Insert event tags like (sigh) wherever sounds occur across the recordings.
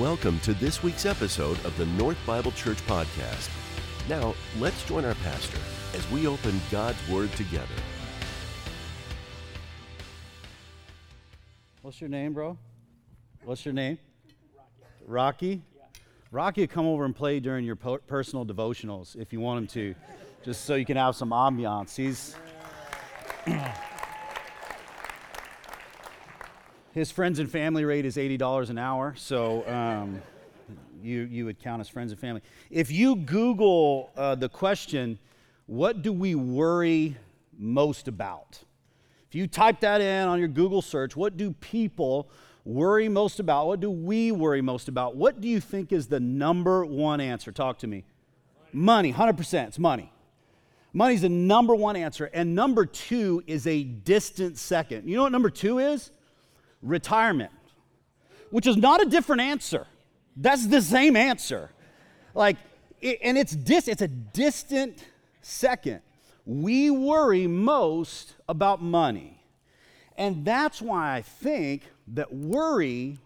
Welcome to this week's episode of the North Bible Church Podcast. Now, let's join our pastor as we open God's Word together. What's your name, bro? What's your name? Rocky. Rocky? Rocky come over and play during your po- personal devotionals if you want him to, just so you can have some ambiance. He's. (clears throat) His friends and family rate is $80 an hour, so um, you, you would count as friends and family. If you Google uh, the question, what do we worry most about? If you type that in on your Google search, what do people worry most about? What do we worry most about? What do you think is the number one answer? Talk to me. Money, 100%. It's money. Money's the number one answer. And number two is a distant second. You know what number two is? Retirement, which is not a different answer. That's the same answer. Like, and it's dis, it's a distant second. We worry most about money. And that's why I think that worry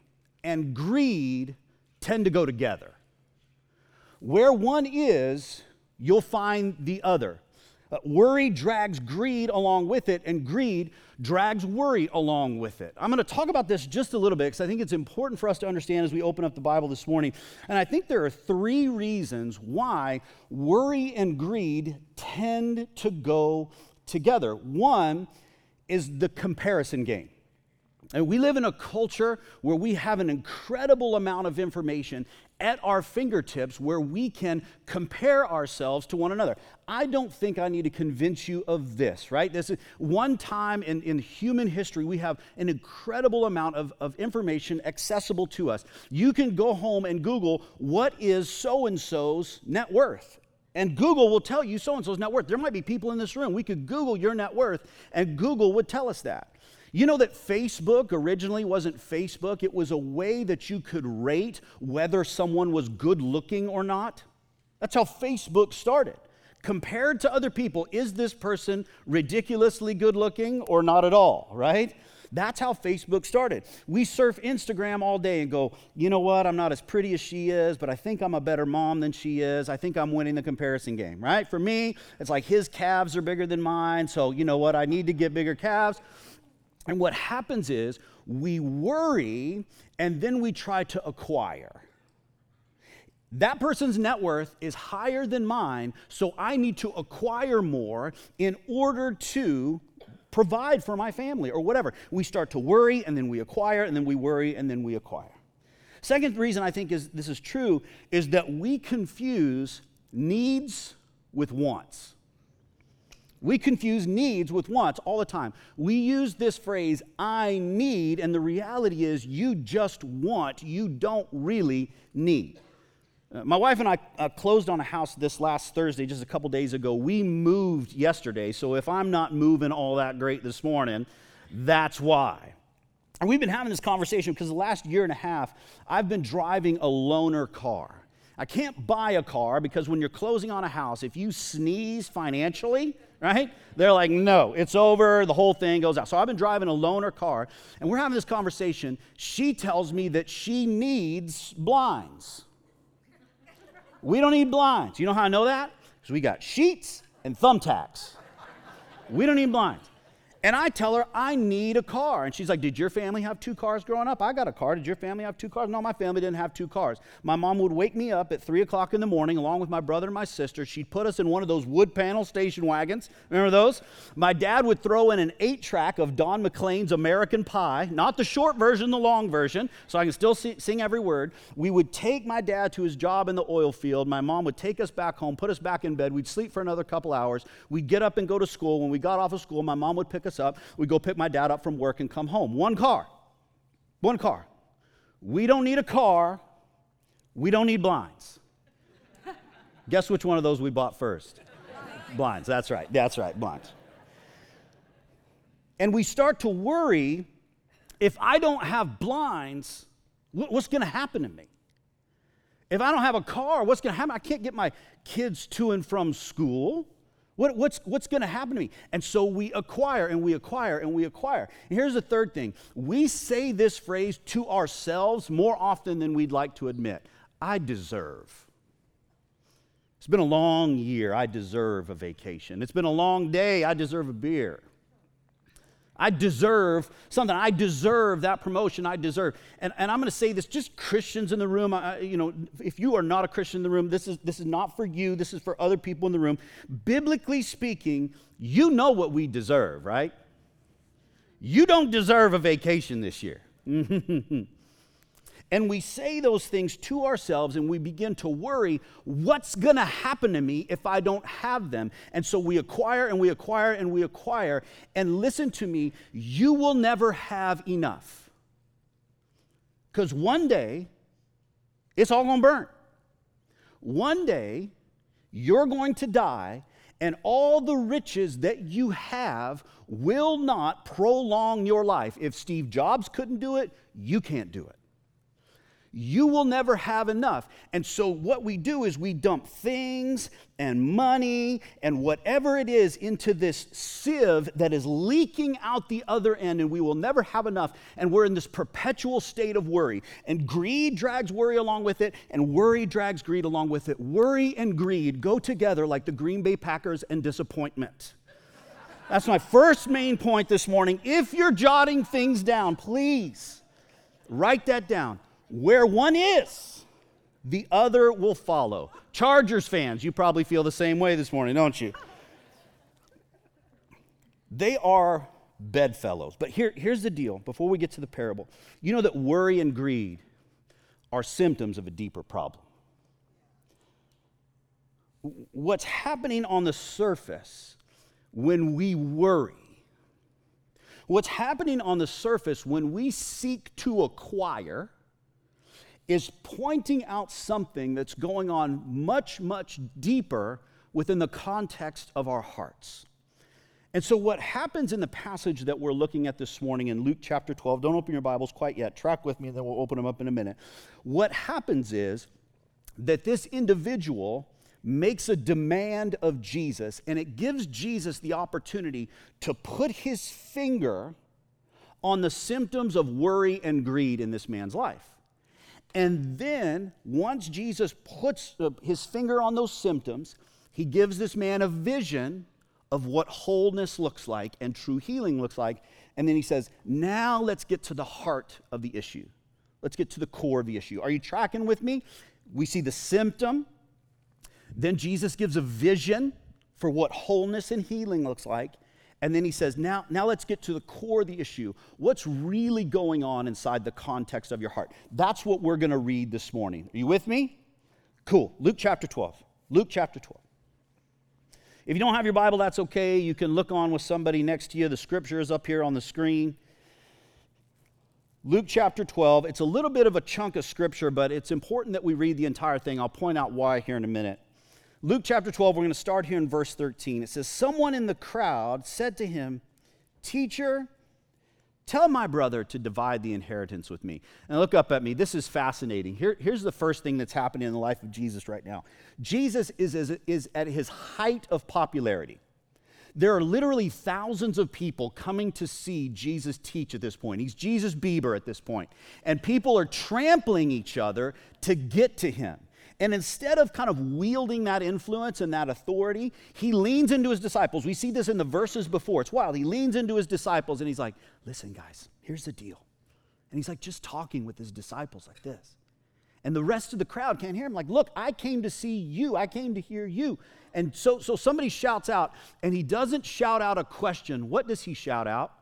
and greed tend to go together. Where one is, you'll find the other. Uh, worry drags greed along with it, and greed drags worry along with it. I'm going to talk about this just a little bit because I think it's important for us to understand as we open up the Bible this morning. And I think there are three reasons why worry and greed tend to go together. One is the comparison game. And we live in a culture where we have an incredible amount of information at our fingertips where we can compare ourselves to one another. I don't think I need to convince you of this, right? This is one time in, in human history, we have an incredible amount of, of information accessible to us. You can go home and Google what is so and so's net worth. And Google will tell you so and so's net worth. There might be people in this room. We could Google your net worth, and Google would tell us that. You know that Facebook originally wasn't Facebook, it was a way that you could rate whether someone was good looking or not. That's how Facebook started. Compared to other people, is this person ridiculously good looking or not at all, right? That's how Facebook started. We surf Instagram all day and go, you know what, I'm not as pretty as she is, but I think I'm a better mom than she is. I think I'm winning the comparison game, right? For me, it's like his calves are bigger than mine, so you know what, I need to get bigger calves. And what happens is we worry and then we try to acquire. That person's net worth is higher than mine, so I need to acquire more in order to provide for my family or whatever. We start to worry and then we acquire and then we worry and then we acquire. Second reason I think is this is true is that we confuse needs with wants. We confuse needs with wants all the time. We use this phrase, I need, and the reality is you just want, you don't really need. Uh, my wife and I uh, closed on a house this last Thursday, just a couple days ago. We moved yesterday, so if I'm not moving all that great this morning, that's why. And we've been having this conversation because the last year and a half, I've been driving a loaner car. I can't buy a car because when you're closing on a house, if you sneeze financially, right? They're like, no, it's over. The whole thing goes out. So I've been driving a loaner car, and we're having this conversation. She tells me that she needs blinds. We don't need blinds. You know how I know that? Because we got sheets and thumbtacks. We don't need blinds. And I tell her, I need a car. And she's like, Did your family have two cars growing up? I got a car. Did your family have two cars? No, my family didn't have two cars. My mom would wake me up at 3 o'clock in the morning along with my brother and my sister. She'd put us in one of those wood panel station wagons. Remember those? My dad would throw in an eight track of Don McLean's American Pie, not the short version, the long version, so I can still see, sing every word. We would take my dad to his job in the oil field. My mom would take us back home, put us back in bed. We'd sleep for another couple hours. We'd get up and go to school. When we got off of school, my mom would pick us us up. We go pick my dad up from work and come home. One car. One car. We don't need a car. We don't need blinds. (laughs) Guess which one of those we bought first? Blinds. That's right. That's right. Blinds. And we start to worry if I don't have blinds, what's going to happen to me? If I don't have a car, what's going to happen? I can't get my kids to and from school. What, what's what's going to happen to me? And so we acquire and we acquire and we acquire. And here's the third thing we say this phrase to ourselves more often than we'd like to admit I deserve. It's been a long year. I deserve a vacation. It's been a long day. I deserve a beer. I deserve something. I deserve that promotion. I deserve. And, and I'm going to say this just Christians in the room. I, you know, if you are not a Christian in the room, this is, this is not for you. This is for other people in the room. Biblically speaking, you know what we deserve, right? You don't deserve a vacation this year. (laughs) And we say those things to ourselves and we begin to worry what's going to happen to me if I don't have them? And so we acquire and we acquire and we acquire. And listen to me, you will never have enough. Because one day, it's all going to burn. One day, you're going to die, and all the riches that you have will not prolong your life. If Steve Jobs couldn't do it, you can't do it you will never have enough. And so, what we do is we dump things and money and whatever it is into this sieve that is leaking out the other end, and we will never have enough. And we're in this perpetual state of worry. And greed drags worry along with it, and worry drags greed along with it. Worry and greed go together like the Green Bay Packers and disappointment. That's my first main point this morning. If you're jotting things down, please write that down. Where one is, the other will follow. Chargers fans, you probably feel the same way this morning, don't you? They are bedfellows. But here, here's the deal before we get to the parable. You know that worry and greed are symptoms of a deeper problem. What's happening on the surface when we worry, what's happening on the surface when we seek to acquire, is pointing out something that's going on much, much deeper within the context of our hearts. And so, what happens in the passage that we're looking at this morning in Luke chapter 12, don't open your Bibles quite yet, track with me, and then we'll open them up in a minute. What happens is that this individual makes a demand of Jesus, and it gives Jesus the opportunity to put his finger on the symptoms of worry and greed in this man's life. And then, once Jesus puts his finger on those symptoms, he gives this man a vision of what wholeness looks like and true healing looks like. And then he says, Now let's get to the heart of the issue. Let's get to the core of the issue. Are you tracking with me? We see the symptom. Then Jesus gives a vision for what wholeness and healing looks like. And then he says, now, now let's get to the core of the issue. What's really going on inside the context of your heart? That's what we're going to read this morning. Are you with me? Cool. Luke chapter 12. Luke chapter 12. If you don't have your Bible, that's okay. You can look on with somebody next to you. The scripture is up here on the screen. Luke chapter 12. It's a little bit of a chunk of scripture, but it's important that we read the entire thing. I'll point out why here in a minute. Luke chapter 12, we're going to start here in verse 13. It says, Someone in the crowd said to him, Teacher, tell my brother to divide the inheritance with me. And look up at me. This is fascinating. Here, here's the first thing that's happening in the life of Jesus right now Jesus is, is, is at his height of popularity. There are literally thousands of people coming to see Jesus teach at this point. He's Jesus Bieber at this point. And people are trampling each other to get to him. And instead of kind of wielding that influence and that authority, he leans into his disciples. We see this in the verses before. It's wild. He leans into his disciples and he's like, Listen, guys, here's the deal. And he's like just talking with his disciples like this. And the rest of the crowd can't hear him. Like, look, I came to see you. I came to hear you. And so, so somebody shouts out, and he doesn't shout out a question. What does he shout out?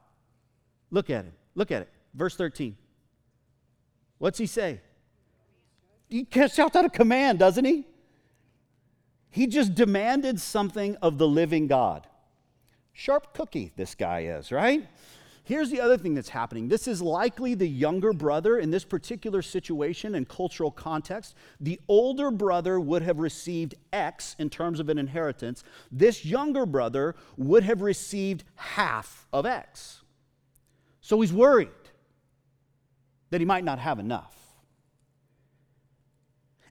Look at him. Look at it. Verse 13. What's he say? He shouts out a command, doesn't he? He just demanded something of the living God. Sharp cookie, this guy is, right? Here's the other thing that's happening. This is likely the younger brother in this particular situation and cultural context. The older brother would have received X in terms of an inheritance. This younger brother would have received half of X. So he's worried that he might not have enough.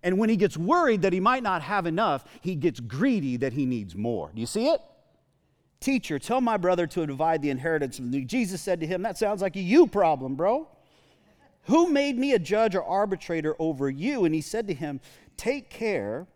And when he gets worried that he might not have enough, he gets greedy that he needs more. Do you see it? Teacher, tell my brother to divide the inheritance. Jesus said to him, That sounds like a you problem, bro. Who made me a judge or arbitrator over you? And he said to him, Take care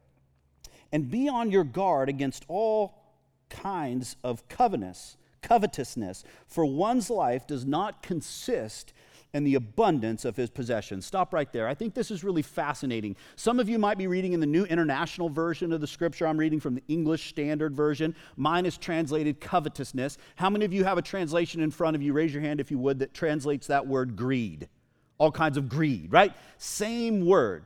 and be on your guard against all kinds of covetousness, for one's life does not consist and the abundance of his possessions. Stop right there. I think this is really fascinating. Some of you might be reading in the New International Version of the scripture. I'm reading from the English Standard Version. Mine is translated covetousness. How many of you have a translation in front of you? Raise your hand if you would that translates that word greed. All kinds of greed, right? Same word.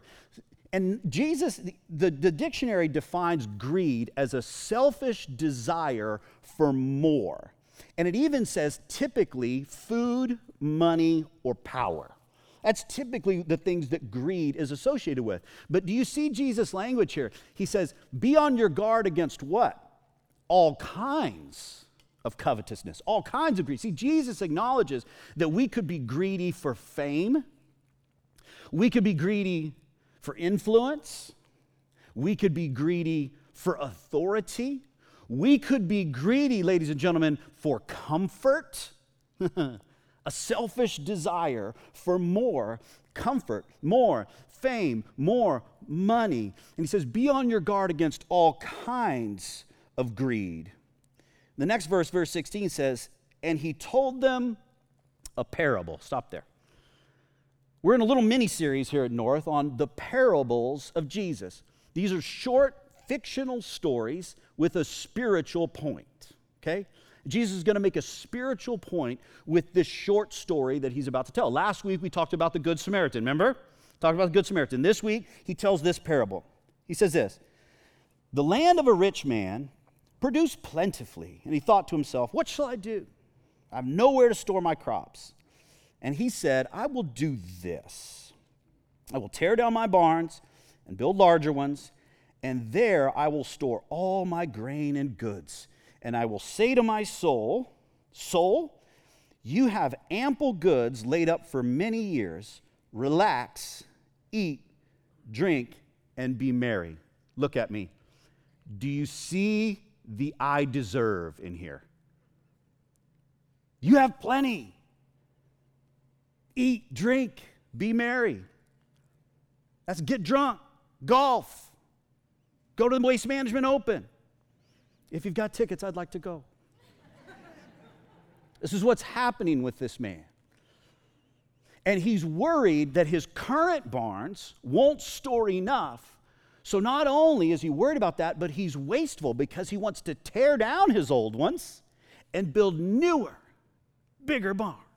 And Jesus, the, the dictionary defines greed as a selfish desire for more. And it even says typically food, money, or power. That's typically the things that greed is associated with. But do you see Jesus' language here? He says, Be on your guard against what? All kinds of covetousness, all kinds of greed. See, Jesus acknowledges that we could be greedy for fame, we could be greedy for influence, we could be greedy for authority, we could be greedy, ladies and gentlemen, for comfort, (laughs) a selfish desire for more comfort, more fame, more money. And he says, Be on your guard against all kinds of greed. The next verse, verse 16 says, And he told them a parable. Stop there. We're in a little mini series here at North on the parables of Jesus. These are short fictional stories with a spiritual point, okay? Jesus is going to make a spiritual point with this short story that he's about to tell. Last week we talked about the Good Samaritan, remember? Talked about the Good Samaritan. This week he tells this parable. He says this The land of a rich man produced plentifully, and he thought to himself, What shall I do? I have nowhere to store my crops. And he said, I will do this I will tear down my barns and build larger ones and there I will store all my grain and goods. And I will say to my soul, Soul, you have ample goods laid up for many years. Relax, eat, drink, and be merry. Look at me. Do you see the I deserve in here? You have plenty. Eat, drink, be merry. That's get drunk, golf, Go to the Waste Management Open. If you've got tickets, I'd like to go. this is what's happening with this man. And he's worried that his current barns won't store enough. So not only is he worried about that, but he's wasteful because he wants to tear down his old ones and build newer, bigger barns.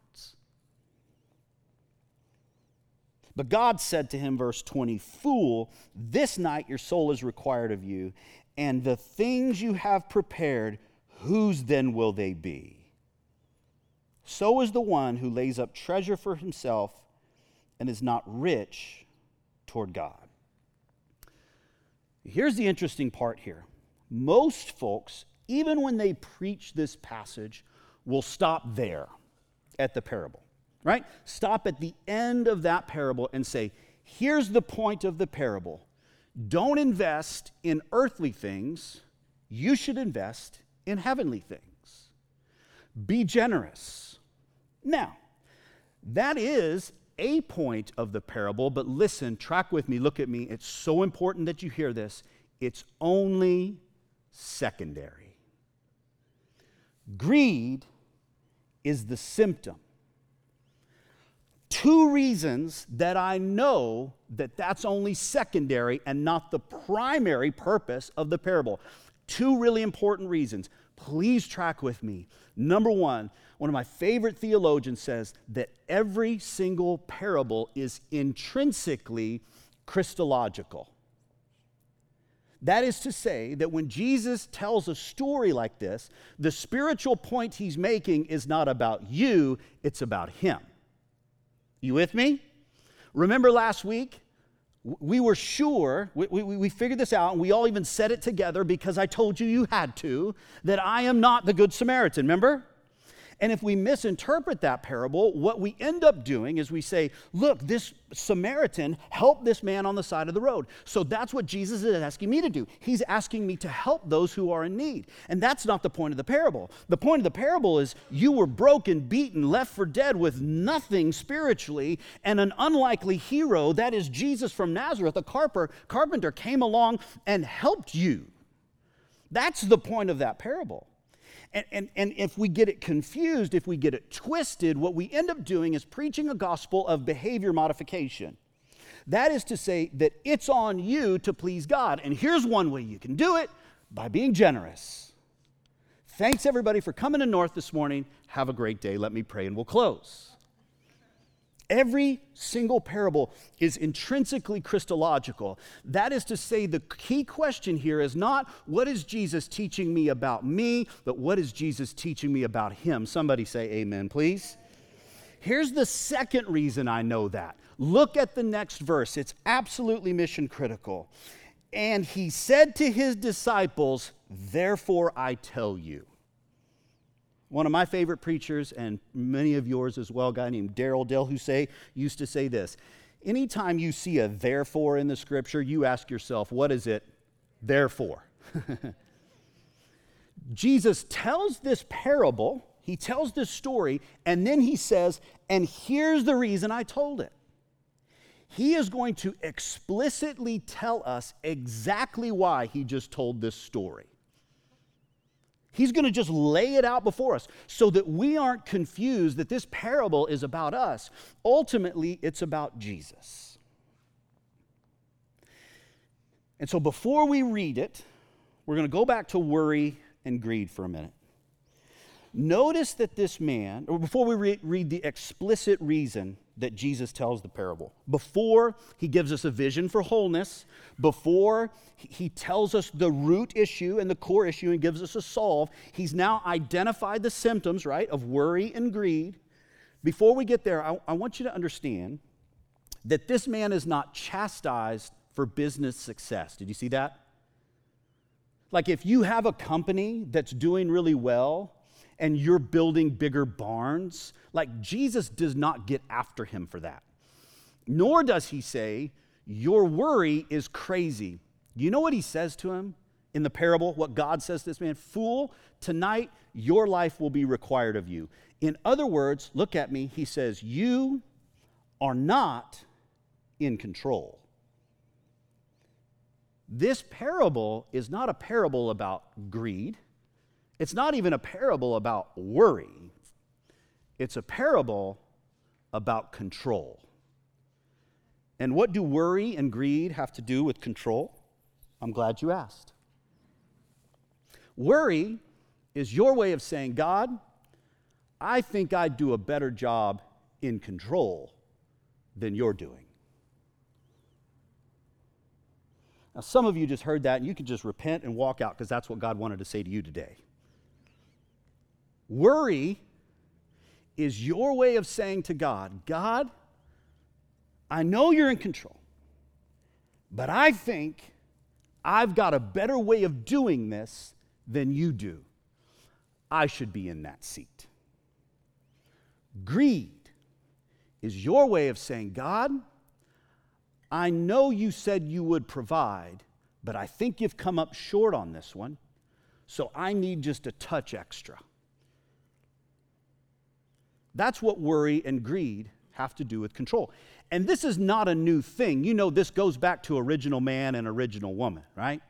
But God said to him, verse 20, Fool, this night your soul is required of you, and the things you have prepared, whose then will they be? So is the one who lays up treasure for himself and is not rich toward God. Here's the interesting part here. Most folks, even when they preach this passage, will stop there at the parable right? Stop at the end of that parable and say, here's the point of the parable. Don't invest in earthly things, you should invest in heavenly things. Be generous. Now, that is a point of the parable, but listen, track with me, look at me. It's so important that you hear this. It's only secondary. Greed is the symptom two reasons that I know that that's only secondary and not the primary purpose of the parable. Two really important reasons. Please track with me. Number one, one of my favorite theologians says that every single parable is intrinsically Christological. That is to say, that when Jesus tells a story like this, the spiritual point he's making is not about you, it's about him. You with me? Remember last week? We were sure, we, we, we, figured this out, and we all even said it together because I told you you had to, that I am not the Good Samaritan, remember? And if we misinterpret that parable, what we end up doing is we say, look, this Samaritan helped this man on the side of the road. So that's what Jesus is asking me to do. He's asking me to help those who are in need. And that's not the point of the parable. The point of the parable is you were broken, beaten, left for dead with nothing spiritually, and an unlikely hero, that is Jesus from Nazareth, a carper, carpenter, came along and helped you. That's the point of that parable. And, and, and if we get it confused, if we get it twisted, what we end up doing is preaching a gospel of behavior modification. That is to say, that it's on you to please God. And here's one way you can do it by being generous. Thanks, everybody, for coming to North this morning. Have a great day. Let me pray and we'll close. Every single parable is intrinsically Christological. That is to say, the key question here is not what is Jesus teaching me about me, but what is Jesus teaching me about him? Somebody say amen, please. Here's the second reason I know that. Look at the next verse, it's absolutely mission critical. And he said to his disciples, Therefore I tell you. One of my favorite preachers, and many of yours as well, a guy named Darryl DelHousaye, used to say this Anytime you see a therefore in the scripture, you ask yourself, what is it therefore? (laughs) Jesus tells this parable, he tells this story, and then he says, and here's the reason I told it. He is going to explicitly tell us exactly why he just told this story. He's going to just lay it out before us so that we aren't confused that this parable is about us. Ultimately, it's about Jesus. And so before we read it, we're going to go back to worry and greed for a minute. Notice that this man, or before we re- read the explicit reason that Jesus tells the parable, before he gives us a vision for wholeness, before he tells us the root issue and the core issue and gives us a solve, he's now identified the symptoms, right, of worry and greed. Before we get there, I, I want you to understand that this man is not chastised for business success. Did you see that? Like if you have a company that's doing really well, and you're building bigger barns. Like Jesus does not get after him for that. Nor does he say, Your worry is crazy. You know what he says to him in the parable? What God says to this man? Fool, tonight your life will be required of you. In other words, look at me. He says, You are not in control. This parable is not a parable about greed. It's not even a parable about worry, it's a parable about control. And what do worry and greed have to do with control? I'm glad you asked. Worry is your way of saying, God, I think I'd do a better job in control than you're doing. Now, some of you just heard that and you can just repent and walk out because that's what God wanted to say to you today. Worry is your way of saying to God, God, I know you're in control, but I think I've got a better way of doing this than you do. I should be in that seat. Greed is your way of saying, God, I know you said you would provide, but I think you've come up short on this one, so I need just a touch extra. That's what worry and greed have to do with control. And this is not a new thing. You know, this goes back to original man and original woman, right?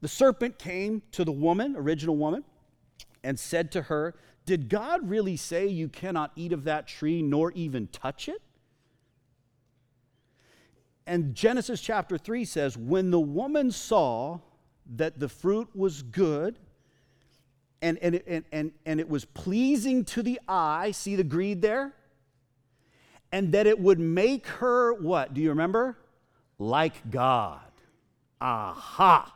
The serpent came to the woman, original woman, and said to her, Did God really say you cannot eat of that tree nor even touch it? And Genesis chapter 3 says, When the woman saw that the fruit was good and, and, and, and, and it was pleasing to the eye. See the greed there? And that it would make her what? Do you remember? Like God. Aha.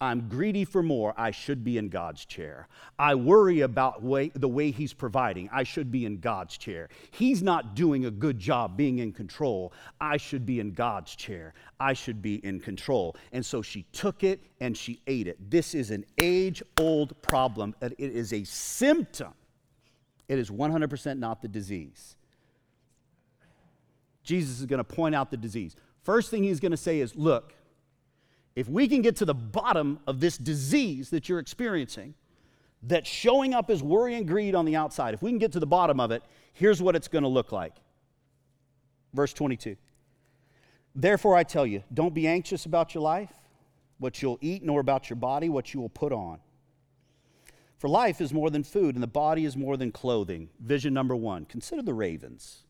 I'm greedy for more. I should be in God's chair. I worry about way, the way He's providing. I should be in God's chair. He's not doing a good job being in control. I should be in God's chair. I should be in control. And so she took it and she ate it. This is an age old problem. It is a symptom. It is 100% not the disease. Jesus is going to point out the disease. First thing he's going to say is, Look, if we can get to the bottom of this disease that you're experiencing, that's showing up as worry and greed on the outside, if we can get to the bottom of it, here's what it's going to look like. Verse 22. Therefore, I tell you, don't be anxious about your life, what you'll eat, nor about your body, what you will put on. For life is more than food, and the body is more than clothing. Vision number one consider the ravens.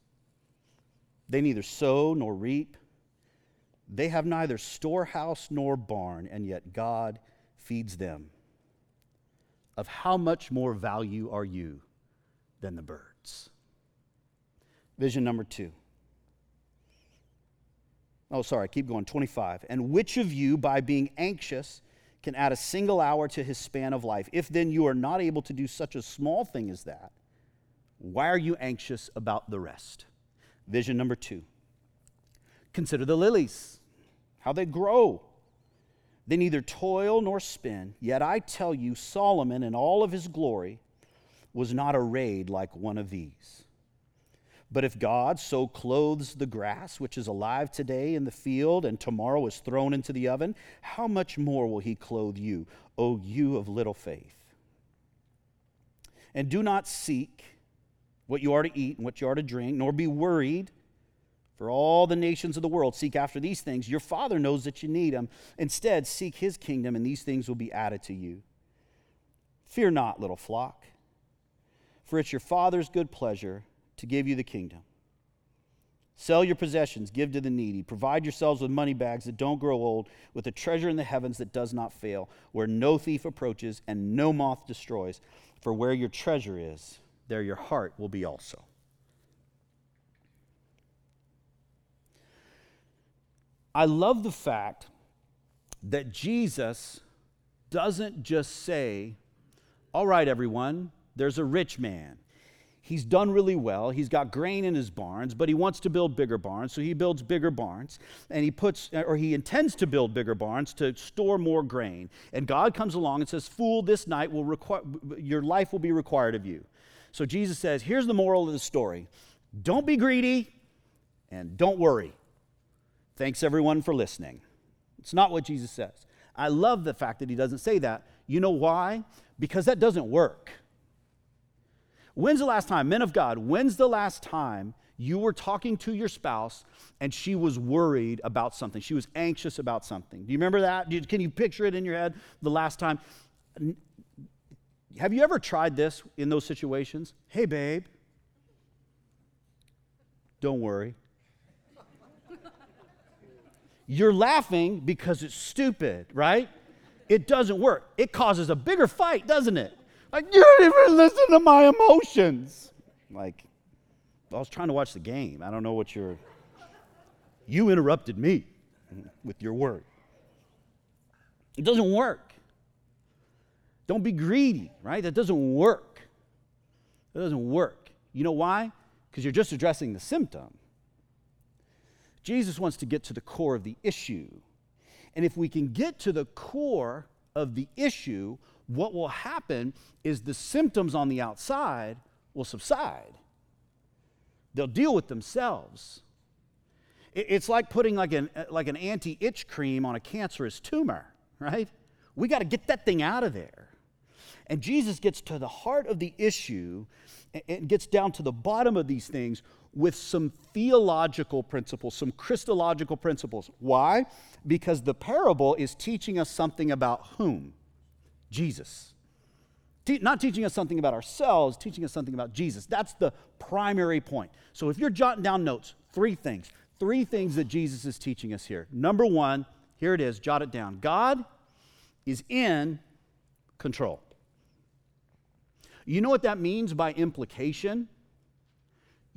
They neither sow nor reap they have neither storehouse nor barn, and yet God feeds them. Of how much more value are you than the birds? Vision number two. Oh, sorry, keep going. 25. And which of you, by being anxious, can add a single hour to his span of life? If then you are not able to do such a small thing as that, why are you anxious about the rest? Vision number two. Consider the lilies how they grow. They neither toil nor spin. Yet I tell you, Solomon in all of his glory was not arrayed like one of these. But if God so clothes the grass, which is alive today in the field and tomorrow is thrown into the oven, how much more will he clothe you, O you of little faith? And do not seek what you are to eat and what you are to drink, nor be worried for all the nations of the world seek after these things. Your Father knows that you need them. Instead, seek His kingdom, and these things will be added to you. Fear not, little flock, for it's your Father's good pleasure to give you the kingdom. Sell your possessions, give to the needy. Provide yourselves with money bags that don't grow old, with a treasure in the heavens that does not fail, where no thief approaches and no moth destroys. For where your treasure is, there your heart will be also. I love the fact that Jesus doesn't just say, All right, everyone, there's a rich man. He's done really well. He's got grain in his barns, but he wants to build bigger barns, so he builds bigger barns. And he puts, or he intends to build bigger barns to store more grain. And God comes along and says, Fool, this night will require, your life will be required of you. So Jesus says, Here's the moral of the story don't be greedy and don't worry. Thanks everyone for listening. It's not what Jesus says. I love the fact that he doesn't say that. You know why? Because that doesn't work. When's the last time, men of God, when's the last time you were talking to your spouse and she was worried about something? She was anxious about something. Do you remember that? Can you picture it in your head the last time? Have you ever tried this in those situations? Hey, babe, don't worry. You're laughing because it's stupid, right? It doesn't work. It causes a bigger fight, doesn't it? Like, you don't even listen to my emotions. Like, I was trying to watch the game. I don't know what you're. You interrupted me with your word. It doesn't work. Don't be greedy, right? That doesn't work. That doesn't work. You know why? Because you're just addressing the symptom. Jesus wants to get to the core of the issue. And if we can get to the core of the issue, what will happen is the symptoms on the outside will subside. They'll deal with themselves. It's like putting like an, like an anti-itch cream on a cancerous tumor, right? We got to get that thing out of there. And Jesus gets to the heart of the issue and gets down to the bottom of these things with some theological principles, some Christological principles. Why? Because the parable is teaching us something about whom? Jesus. Te- not teaching us something about ourselves, teaching us something about Jesus. That's the primary point. So if you're jotting down notes, three things. Three things that Jesus is teaching us here. Number one, here it is, jot it down. God is in control. You know what that means by implication?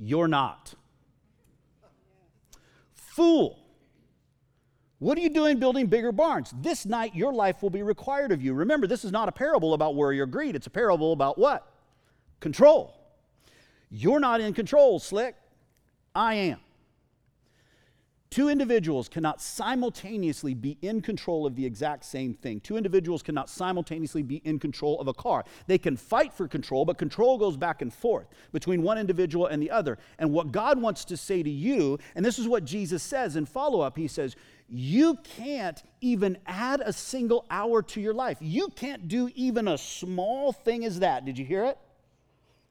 You're not. Fool. What are you doing building bigger barns? This night your life will be required of you. Remember, this is not a parable about worry or greed. It's a parable about what? Control. You're not in control, Slick. I am. Two individuals cannot simultaneously be in control of the exact same thing. Two individuals cannot simultaneously be in control of a car. They can fight for control, but control goes back and forth between one individual and the other. And what God wants to say to you, and this is what Jesus says in follow up, He says, You can't even add a single hour to your life. You can't do even a small thing as that. Did you hear it?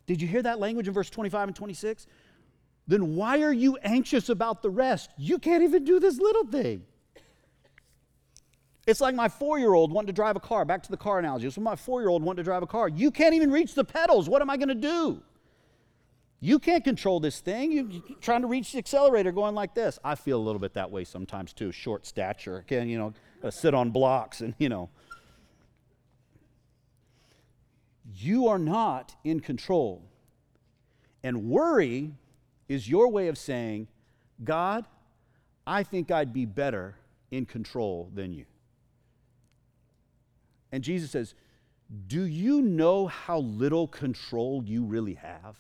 Did you hear that language in verse 25 and 26? Then why are you anxious about the rest? You can't even do this little thing. It's like my four year old wanting to drive a car. Back to the car analogy. It's my four year old wanting to drive a car. You can't even reach the pedals. What am I going to do? You can't control this thing. You're trying to reach the accelerator going like this. I feel a little bit that way sometimes too. Short stature. Can, you know, sit on blocks and, you know. You are not in control. And worry is your way of saying, God, I think I'd be better in control than you. And Jesus says, Do you know how little control you really have?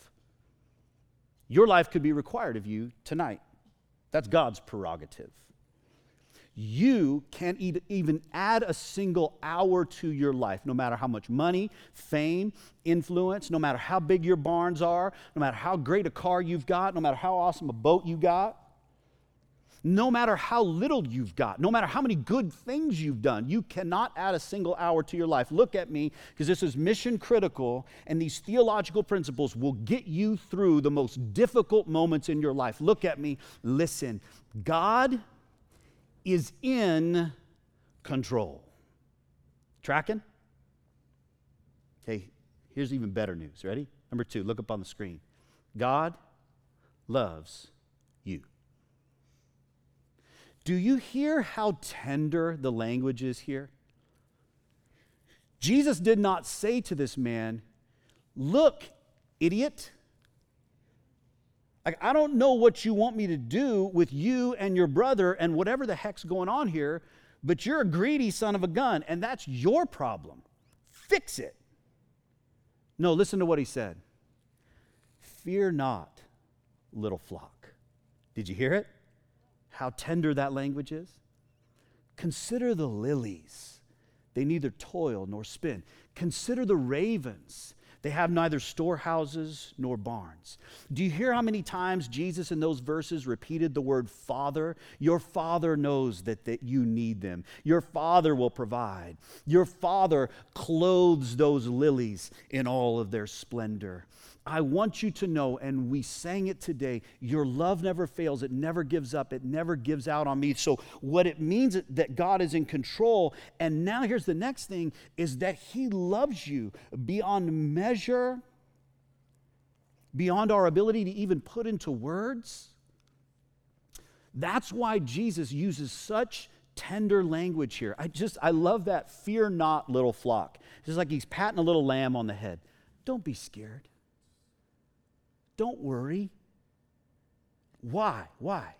Your life could be required of you tonight. That's God's prerogative. You can't even add a single hour to your life, no matter how much money, fame, influence, no matter how big your barns are, no matter how great a car you've got, no matter how awesome a boat you got, no matter how little you've got, no matter how many good things you've done, you cannot add a single hour to your life. Look at me, because this is mission critical, and these theological principles will get you through the most difficult moments in your life. Look at me, listen. God is in control. Tracking? Okay, here's even better news. Ready? Number two, look up on the screen. God loves you. Do you hear how tender the language is here? Jesus did not say to this man, Look, idiot, like, I don't know what you want me to do with you and your brother and whatever the heck's going on here, but you're a greedy son of a gun, and that's your problem. Fix it. No, listen to what he said Fear not, little flock. Did you hear it? How tender that language is? Consider the lilies. They neither toil nor spin. Consider the ravens. They have neither storehouses nor barns. Do you hear how many times Jesus in those verses repeated the word Father? Your Father knows that, that you need them. Your Father will provide. Your Father clothes those lilies in all of their splendor. I want you to know, and we sang it today, your love never fails. It never gives up. It never gives out on me. So, what it means that God is in control. And now, here's the next thing is that He loves you beyond measure, beyond our ability to even put into words. That's why Jesus uses such tender language here. I just, I love that fear not, little flock. Just like he's patting a little lamb on the head. Don't be scared. Don't worry. Why? Why?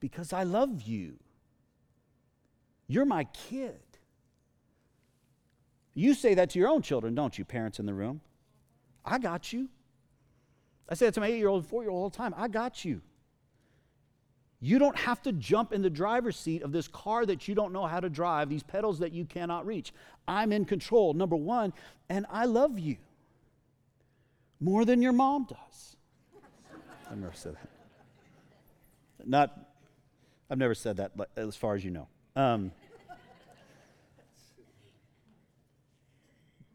Because I love you. You're my kid. You say that to your own children, don't you, parents in the room? I got you. I say that to my eight year old, four year old all the time. I got you. You don't have to jump in the driver's seat of this car that you don't know how to drive, these pedals that you cannot reach. I'm in control, number one, and I love you more than your mom does. I've never said that. Not, I've never said that, but as far as you know. Um,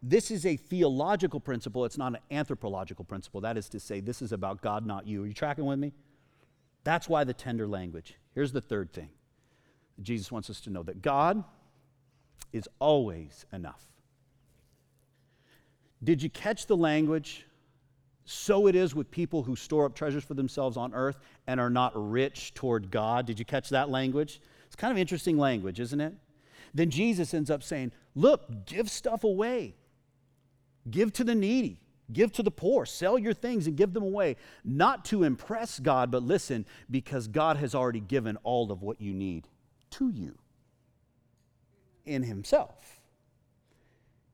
this is a theological principle, it's not an anthropological principle. That is to say, this is about God, not you. Are you tracking with me? That's why the tender language. Here's the third thing Jesus wants us to know that God is always enough. Did you catch the language so it is with people who store up treasures for themselves on earth and are not rich toward God. Did you catch that language? It's kind of interesting language, isn't it? Then Jesus ends up saying, Look, give stuff away, give to the needy. Give to the poor, sell your things and give them away, not to impress God, but listen, because God has already given all of what you need to you. in himself.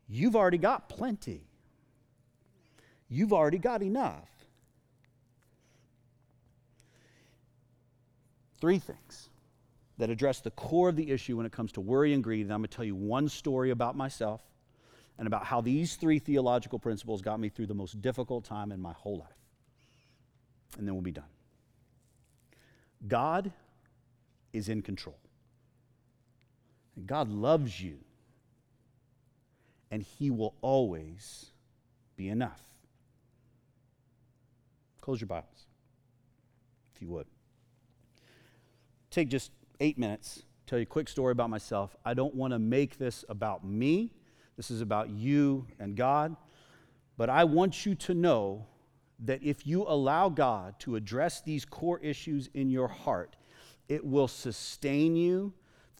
You've already got plenty. You've already got enough. Three things that address the core of the issue when it comes to worry and greed. And I'm going to tell you one story about myself and about how these three theological principles got me through the most difficult time in my whole life. And then we'll be done. God is in control. And God loves you. And He will always be enough. Close your Bibles, if you would. Take just eight minutes, tell you a quick story about myself. I don't want to make this about me. This is about you and God. But I want you to know that if you allow God to address these core issues in your heart, it will sustain you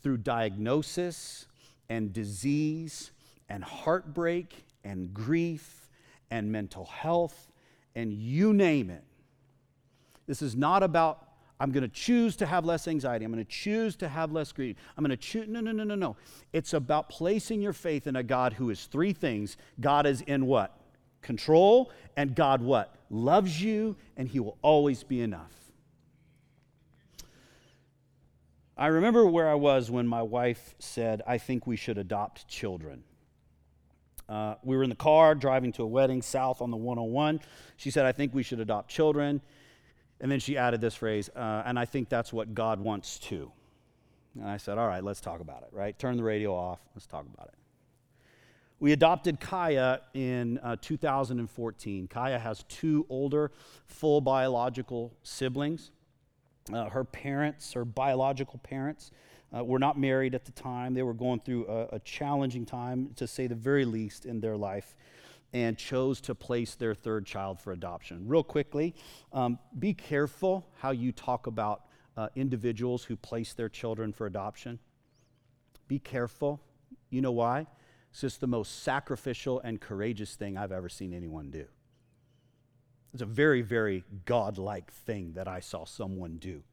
through diagnosis and disease and heartbreak and grief and mental health and you name it. This is not about I'm going to choose to have less anxiety. I'm going to choose to have less greed. I'm going to choose. No, no, no, no, no. It's about placing your faith in a God who is three things. God is in what? Control. And God what? Loves you, and He will always be enough. I remember where I was when my wife said, I think we should adopt children. Uh, we were in the car driving to a wedding south on the 101. She said, I think we should adopt children. And then she added this phrase, uh, and I think that's what God wants too. And I said, All right, let's talk about it, right? Turn the radio off. Let's talk about it. We adopted Kaya in uh, 2014. Kaya has two older, full biological siblings. Uh, her parents, her biological parents, uh, were not married at the time. They were going through a, a, challenging time, to say the very least, in their life, and chose to place their third child for adoption. Real quickly, um, be careful how you talk about uh, individuals who place their children for adoption. Be careful. You know why? It's just the most sacrificial and courageous thing I've ever seen anyone do. It's a very, very godlike thing that I saw someone do.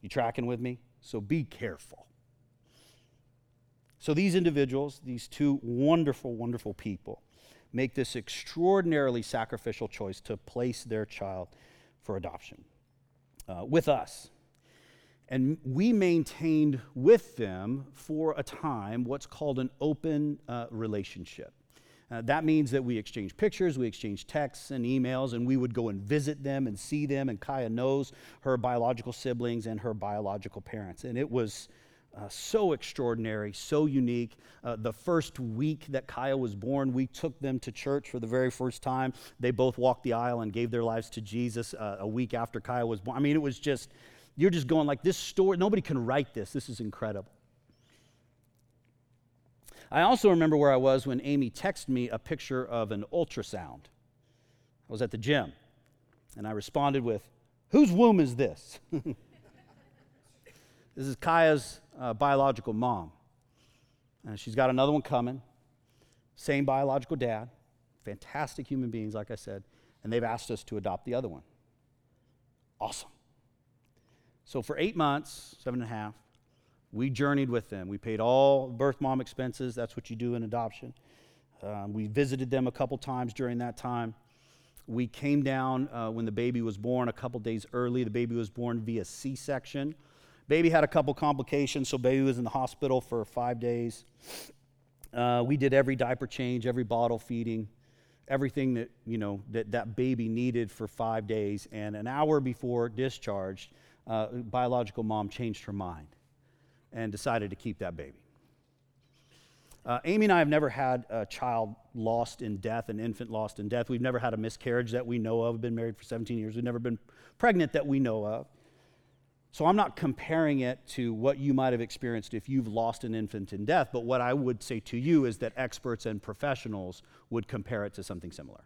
You tracking with me? So be careful. So these individuals, these two wonderful, wonderful people, make this extraordinarily sacrificial choice to place their child for adoption uh, with us. And we maintained with them for a time what's called an open uh, relationship. Uh, that means that we exchange pictures, we exchange texts and emails, and we would go and visit them and see them. And Kaya knows her biological siblings and her biological parents. And it was uh, so extraordinary, so unique. Uh, the first week that Kaya was born, we took them to church for the very first time. They both walked the aisle and gave their lives to Jesus uh, a week after Kaya was born. I mean, it was just, you're just going like, this story, nobody can write this. This is incredible. I also remember where I was when Amy texted me a picture of an ultrasound. I was at the gym, and I responded with, Whose womb is this? (laughs) this is Kaya's uh, biological mom. And she's got another one coming. Same biological dad. Fantastic human beings, like I said. And they've asked us to adopt the other one. Awesome. So for eight months, seven and a half, we journeyed with them. We paid all birth mom expenses. That's what you do in adoption. Um, we visited them a couple times during that time. We came down uh, when the baby was born a couple days early. The baby was born via C section. Baby had a couple complications, so baby was in the hospital for five days. Uh, we did every diaper change, every bottle feeding, everything that you know that that baby needed for five days. And an hour before discharge, uh, biological mom changed her mind and decided to keep that baby. Uh, Amy and I have never had a child lost in death, an infant lost in death. We've never had a miscarriage that we know of. We've been married for 17 years. We've never been pregnant that we know of. So I'm not comparing it to what you might have experienced if you've lost an infant in death, but what I would say to you is that experts and professionals would compare it to something similar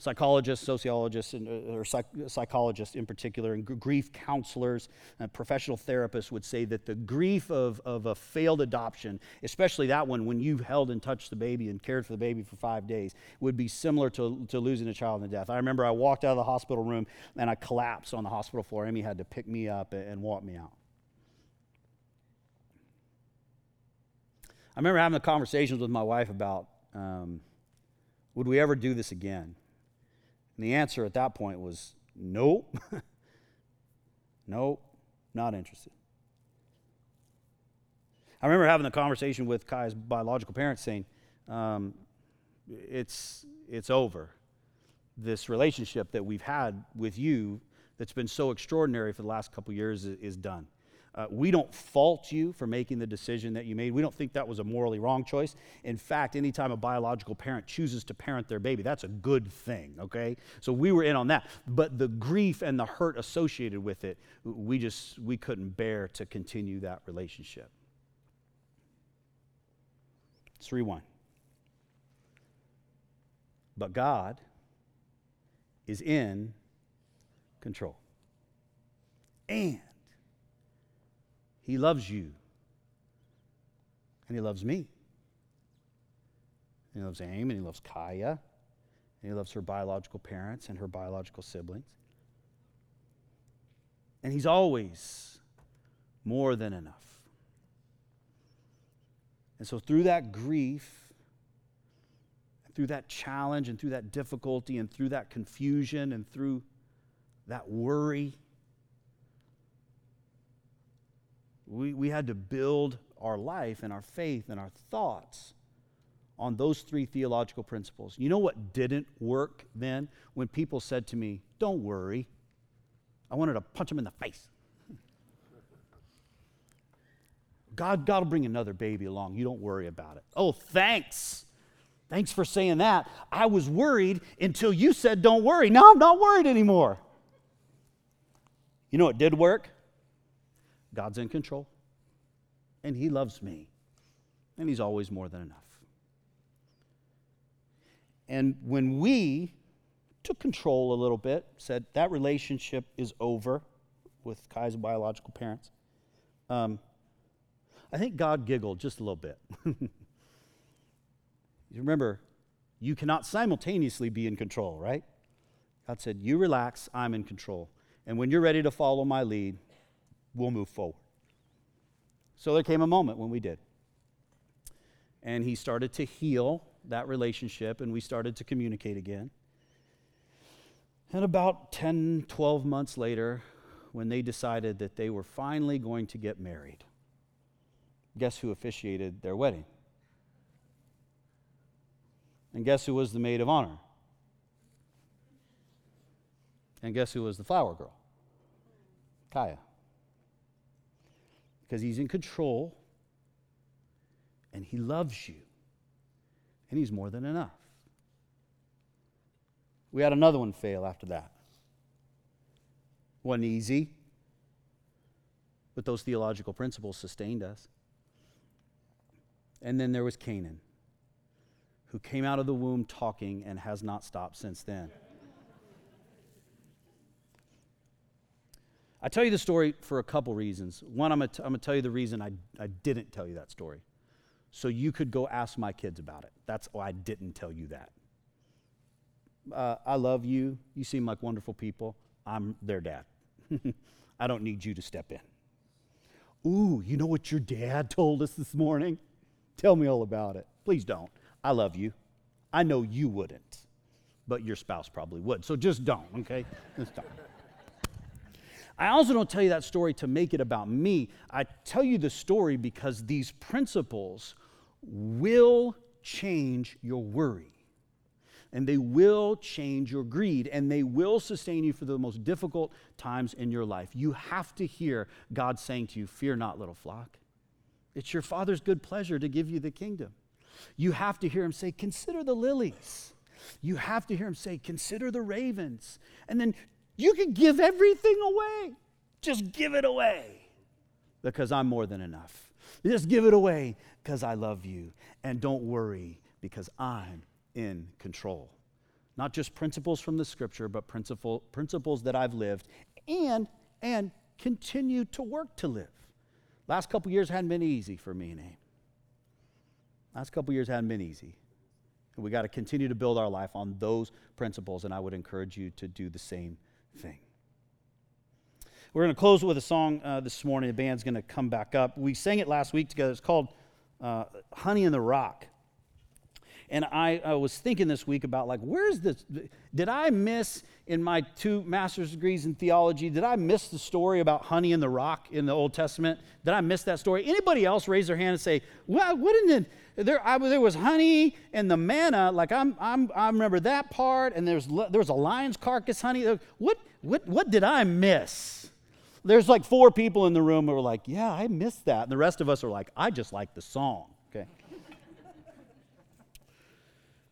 psychologists, sociologists, and, uh, or psych- psychologists in particular, and grief counselors, and professional therapists would say that the grief of, of a failed adoption, especially that one when you held and touched the baby and cared for the baby for five days, would be similar to, to losing a child in death. I remember I walked out of the hospital room and I collapsed on the hospital floor. Amy had to pick me up and, and walk me out. I remember having the conversations with my wife about um, would we ever do this again? And the answer at that point was nope. (laughs) nope, not interested. I remember having the conversation with Kai's biological parents saying, um, it's, it's over. This relationship that we've had with you that's been so extraordinary for the last couple years is, is done. Uh, we don't fault you for making the decision that you made. We don't think that was a morally wrong choice. In fact, anytime a biological parent chooses to parent their baby, that's a good thing, okay? So we were in on that. But the grief and the hurt associated with it, we just we couldn't bear to continue that relationship. Let's rewind. But God is in control. And He loves you. And He loves me. And he loves Aim, and He loves Kaya. And He loves her biological parents and her biological siblings. And He's always more than enough. And so, through that grief, through that challenge, and through that difficulty, and through that confusion, and through that worry, we, we had to build our life and our faith and our thoughts on those three theological principles. You know what didn't work then? When people said to me, Don't worry. I wanted to punch them in the face. God, God will bring another baby along. You don't worry about it. Oh, thanks. Thanks for saying that. I was worried until you said, don't worry. Now I'm not worried anymore. You know what did work? God's in control, and He loves me, and He's always more than enough. And when we took control a little bit, said that relationship is over with Kai's biological parents, um, I think God giggled just a little bit. you (laughs) remember, you cannot simultaneously be in control, right? God said, You relax, I'm in control. And when you're ready to follow my lead, we'll move forward. So there came a moment when we did. And he started to heal that relationship, and we started to communicate again. And about 10, 12 months later, when they decided that they were finally going to get married, Guess who officiated their wedding? And guess who was the maid of honor? And guess who was the flower girl? Kaya. Because he's in control and he loves you and he's more than enough. We had another one fail after that. Wasn't easy, but those theological principles sustained us. And then there was Canaan, who came out of the womb talking and has not stopped since then. I tell you the story for a couple reasons. One, I'm going to tell you the reason I, I didn't tell you that story. So you could go ask my kids about it. That's why I didn't tell you that. Uh, I love you. You seem like wonderful people. I'm their dad. (laughs) I don't need you to step in. Ooh, you know what your dad (laughs) told us this morning? Tell me all about it. Please don't. I love you. I know you wouldn't, but your spouse probably would. So just don't, okay? Just don't. I also don't tell you that story to make it about me. I tell you the story because these principles will change your worry. And they will change your greed, and they will sustain you for the most difficult times in your life. You have to hear God saying to you, Fear not, little flock. It's your Father's good pleasure to give you the kingdom. You have to hear him say, Consider the lilies. You have to hear him say, Consider the ravens. And then you can give everything away. Just give it away because I'm more than enough. Just give it away because I love you. And don't worry because I'm in control. Not just principles from the scripture, but principle, principles that I've lived and, and continue to work to live. Last couple years hadn't been easy for me and Aim. Last couple years hadn't been easy. And we got to continue to build our life on those principles, and I would encourage you to do the same thing. We're going to close with a song uh, this morning. The band's going to come back up. We sang it last week together. It's called uh, honey in the rock. And I, I, was thinking this week about like, where's this? Did I miss in my two master's degrees in theology? Did I miss the story about honey in the rock in the Old Testament? Did I miss that story? Anybody else raise their hand and say, well, in the, there, I, there was honey and the manna. Like I'm, I'm, I remember that part. And there's, there was a lion's carcass honey. What, what, what did I miss? There's like four people in the room who are like, yeah, I missed that. And the rest of us are like, I just like the song. Okay.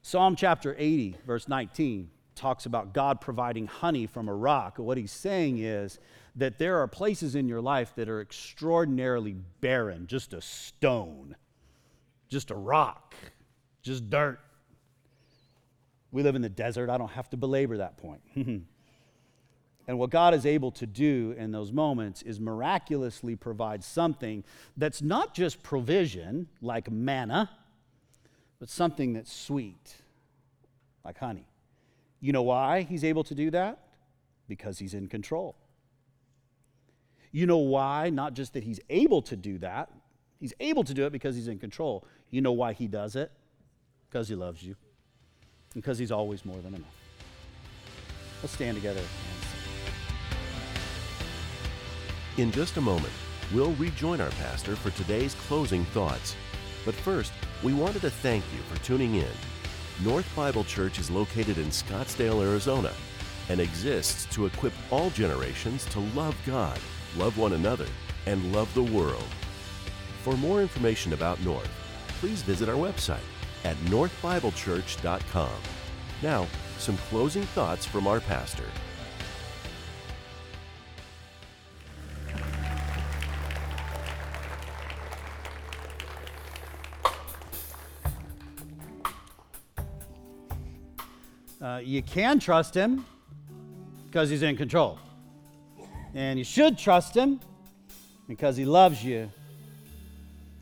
Psalm chapter 80, verse 19, talks about God providing honey from a rock. What he's saying is that there are places in your life that are extraordinarily barren, just a stone, just a rock, just dirt. We live in the desert. I don't have to belabor that point. (laughs) and what God is able to do in those moments is miraculously provide something that's not just provision, like manna but something that's sweet, like honey. You know why he's able to do that? Because he's in control. You know why? Not just that he's able to do that, he's able to do it because he's in control. You know why he does it? Because he loves you, because he's always more than enough. Let's stand together. In just a moment, we'll rejoin our pastor for today's closing thoughts. But first, we wanted to thank you for tuning in. North Bible Church is located in Scottsdale, Arizona, and exists to equip all generations to love God, love one another, and love the world. For more information about North, please visit our website at northbiblechurch.com. Now, some closing thoughts from our pastor. Uh, you can trust him because he's in control. And you should trust him because he loves you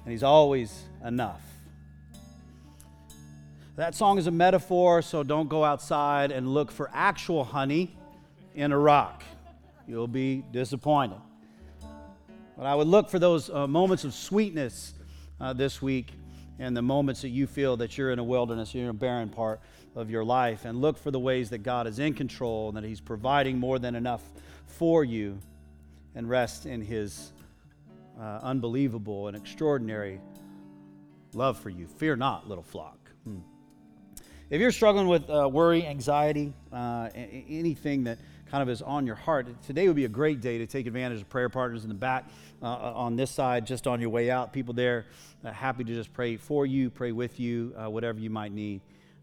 and he's always enough. That song is a metaphor, so don't go outside and look for actual honey in a rock. You'll be disappointed. But I would look for those uh, moments of sweetness uh, this week and the moments that you feel that you're in a wilderness, you're in a barren part of your life, and look for the ways that God is in control and that He's providing more than enough for you, and rest in His uh, unbelievable and extraordinary love for you. Fear not, little flock. Hmm. If you're struggling with uh, worry, anxiety, uh, anything that kind of is on your heart, today would be a great day to take advantage of prayer partners in the back uh, uh, on this side, just on your way out. People there uh, happy to just pray for you, pray with you, uh, whatever you might need.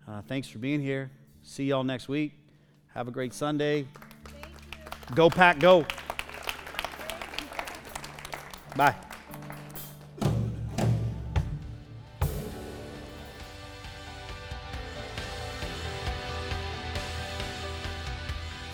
Uh, thanks for being here. See y'all next week. Have a great Sunday. Go, Pack, go. Bye.